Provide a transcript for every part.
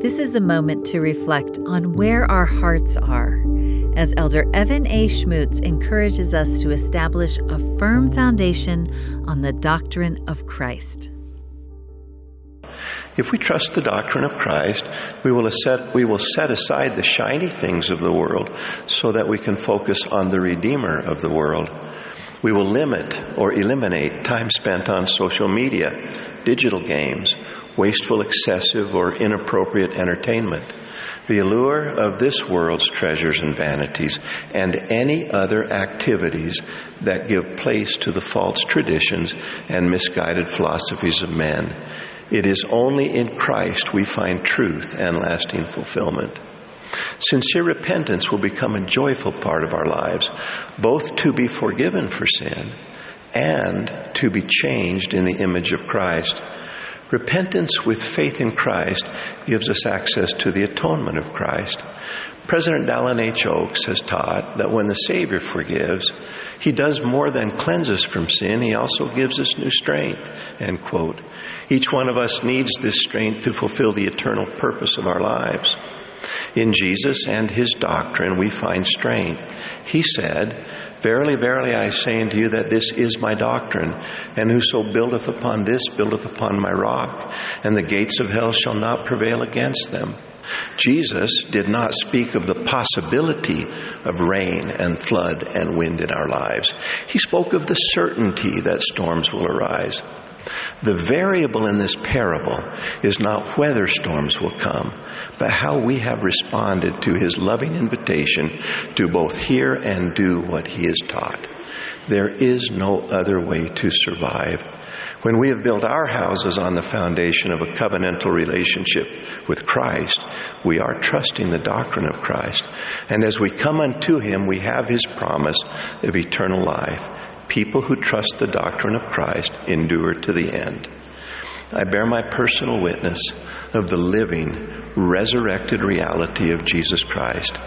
This is a moment to reflect on where our hearts are as Elder Evan A. Schmutz encourages us to establish a firm foundation on the doctrine of Christ. If we trust the doctrine of Christ, we will, set, we will set aside the shiny things of the world so that we can focus on the Redeemer of the world. We will limit or eliminate time spent on social media, digital games, wasteful, excessive, or inappropriate entertainment, the allure of this world's treasures and vanities, and any other activities that give place to the false traditions and misguided philosophies of men. It is only in Christ we find truth and lasting fulfillment. Sincere repentance will become a joyful part of our lives, both to be forgiven for sin and to be changed in the image of Christ. Repentance with faith in Christ gives us access to the atonement of Christ. President Dallin H. Oaks has taught that when the Savior forgives, he does more than cleanse us from sin, he also gives us new strength. End quote. Each one of us needs this strength to fulfill the eternal purpose of our lives. In Jesus and his doctrine, we find strength. He said, Verily, verily, I say unto you that this is my doctrine, and whoso buildeth upon this buildeth upon my rock, and the gates of hell shall not prevail against them. Jesus did not speak of the possibility of rain and flood and wind in our lives. He spoke of the certainty that storms will arise. The variable in this parable is not whether storms will come, but how we have responded to his loving invitation to both hear and do what he has taught. There is no other way to survive. When we have built our houses on the foundation of a covenantal relationship with Christ, we are trusting the doctrine of Christ. And as we come unto him, we have his promise of eternal life people who trust the doctrine of Christ endure to the end. I bear my personal witness of the living, resurrected reality of Jesus Christ.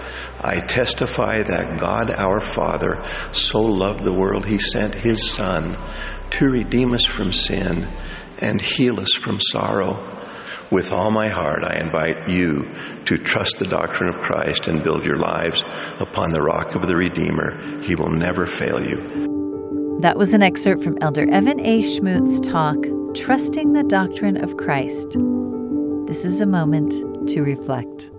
I testify that God our Father so loved the world, he sent his Son to redeem us from sin and heal us from sorrow. With all my heart, I invite you to trust the doctrine of Christ and build your lives upon the rock of the Redeemer. He will never fail you. That was an excerpt from Elder Evan A. Schmutz talk, Trusting the Doctrine of Christ. This is a moment to reflect.